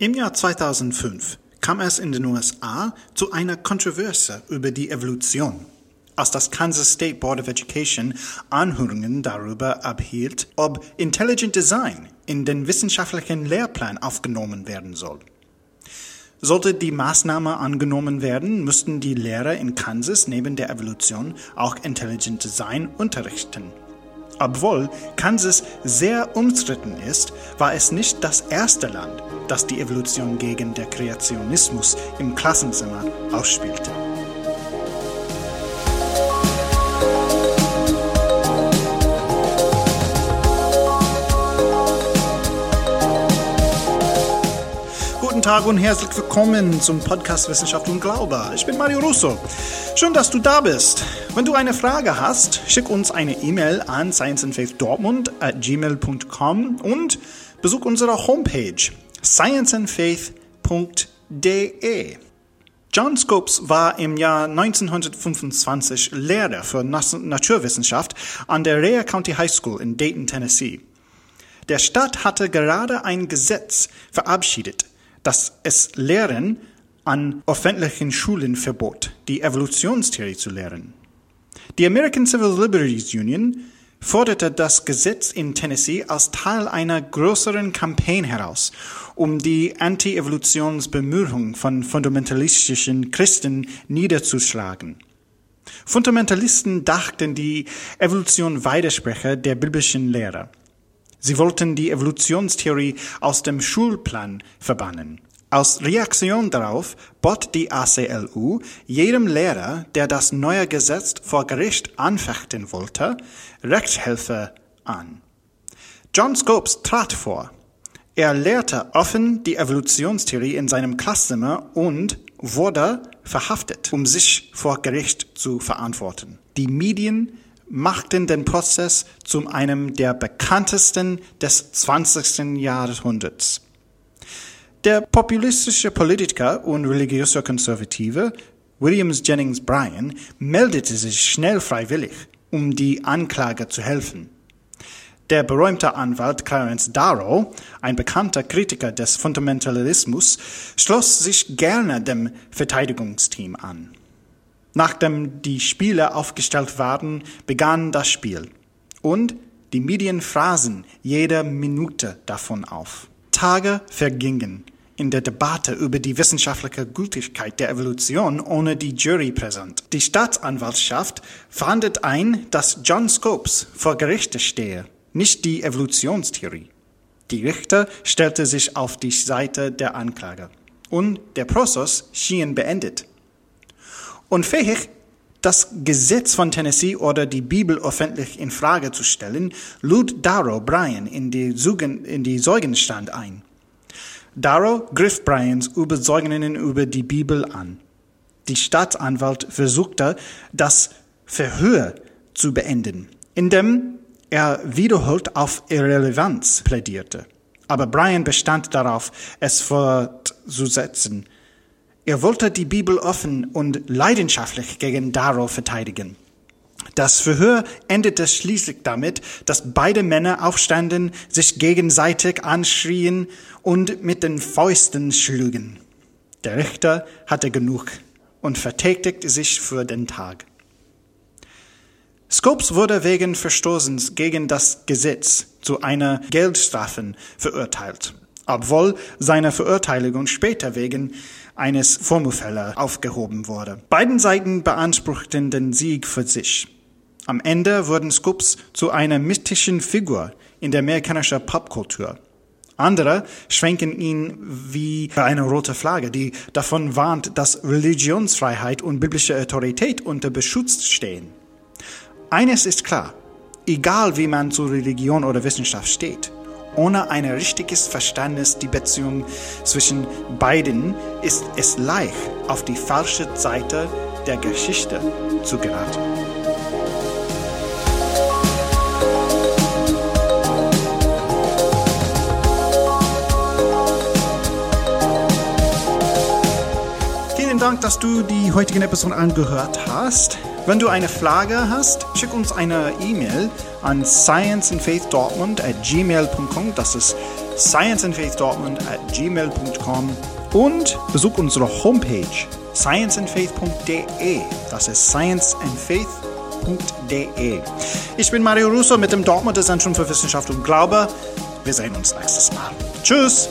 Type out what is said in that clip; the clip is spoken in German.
Im Jahr 2005 kam es in den USA zu einer Kontroverse über die Evolution, als das Kansas State Board of Education Anhörungen darüber abhielt, ob Intelligent Design in den wissenschaftlichen Lehrplan aufgenommen werden soll. Sollte die Maßnahme angenommen werden, müssten die Lehrer in Kansas neben der Evolution auch Intelligent Design unterrichten. Obwohl Kansas sehr umstritten ist, war es nicht das erste Land, das die Evolution gegen den Kreationismus im Klassenzimmer ausspielte. Guten Tag und herzlich willkommen zum Podcast Wissenschaft und Glaube. Ich bin Mario Russo. Schön, dass du da bist. Wenn du eine Frage hast, schick uns eine E-Mail an scienceandfaithdortmund at gmail.com und besuch unsere Homepage scienceandfaith.de. John Scopes war im Jahr 1925 Lehrer für Naturwissenschaft an der Rea County High School in Dayton, Tennessee. Der Staat hatte gerade ein Gesetz verabschiedet, das es Lehren an öffentlichen Schulen verbot, die Evolutionstheorie zu lehren. Die American Civil Liberties Union forderte das Gesetz in Tennessee als Teil einer größeren Kampagne heraus, um die Anti-Evolutionsbemühungen von fundamentalistischen Christen niederzuschlagen. Fundamentalisten dachten, die Evolution widerspreche der biblischen Lehre. Sie wollten die Evolutionstheorie aus dem Schulplan verbannen. Als Reaktion darauf bot die ACLU jedem Lehrer, der das neue Gesetz vor Gericht anfechten wollte, Rechtshilfe an. John Scopes trat vor. Er lehrte offen die Evolutionstheorie in seinem Klasszimmer und wurde verhaftet, um sich vor Gericht zu verantworten. Die Medien machten den Prozess zu einem der bekanntesten des 20. Jahrhunderts. Der populistische Politiker und religiöse Konservative Williams Jennings Bryan meldete sich schnell freiwillig, um die Anklage zu helfen. Der berühmte Anwalt Clarence Darrow, ein bekannter Kritiker des Fundamentalismus, schloss sich gerne dem Verteidigungsteam an. Nachdem die Spiele aufgestellt waren, begann das Spiel. Und die Medien fraßen jede Minute davon auf. Tage vergingen in der Debatte über die wissenschaftliche Gültigkeit der Evolution ohne die Jury präsent. Die Staatsanwaltschaft fahndet ein, dass John Scopes vor Gerichte stehe, nicht die Evolutionstheorie. Die Richter stellte sich auf die Seite der Anklage und der Prozess schien beendet. Unfähig, das Gesetz von Tennessee oder die Bibel öffentlich in Frage zu stellen, lud Darrow Bryan in die, Zeugen, in die Zeugenstand ein. Darrow griff Bryans Überzeugungen über die Bibel an. Die Staatsanwalt versuchte, das Verhör zu beenden, indem er wiederholt auf Irrelevanz plädierte. Aber Brian bestand darauf, es fortzusetzen. Er wollte die Bibel offen und leidenschaftlich gegen Darrow verteidigen. Das Verhör endete schließlich damit, dass beide Männer aufstanden, sich gegenseitig anschrien und mit den Fäusten schlugen. Der Richter hatte genug und vertätigte sich für den Tag. Scopes wurde wegen Verstoßens gegen das Gesetz zu einer Geldstrafe verurteilt, obwohl seine Verurteilung später wegen eines Vormurfälles aufgehoben wurde. Beiden Seiten beanspruchten den Sieg für sich. Am Ende wurden Scoops zu einer mystischen Figur in der amerikanischen Popkultur. Andere schwenken ihn wie eine rote Flagge, die davon warnt, dass Religionsfreiheit und biblische Autorität unter Beschutz stehen. Eines ist klar, egal wie man zu Religion oder Wissenschaft steht, ohne ein richtiges Verständnis die Beziehung zwischen beiden ist es leicht, auf die falsche Seite der Geschichte zu geraten. Vielen Dank, dass du die heutige Episode angehört hast. Wenn du eine Frage hast, schick uns eine E-Mail an scienceandfaithdortmund at gmail.com. Das ist scienceandfaithdortmund at gmail.com und besuch unsere Homepage scienceandfaith.de. Das ist scienceandfaith.de. Ich bin Mario Russo mit dem Dortmunder Zentrum für Wissenschaft und Glaube. Wir sehen uns nächstes Mal. Tschüss!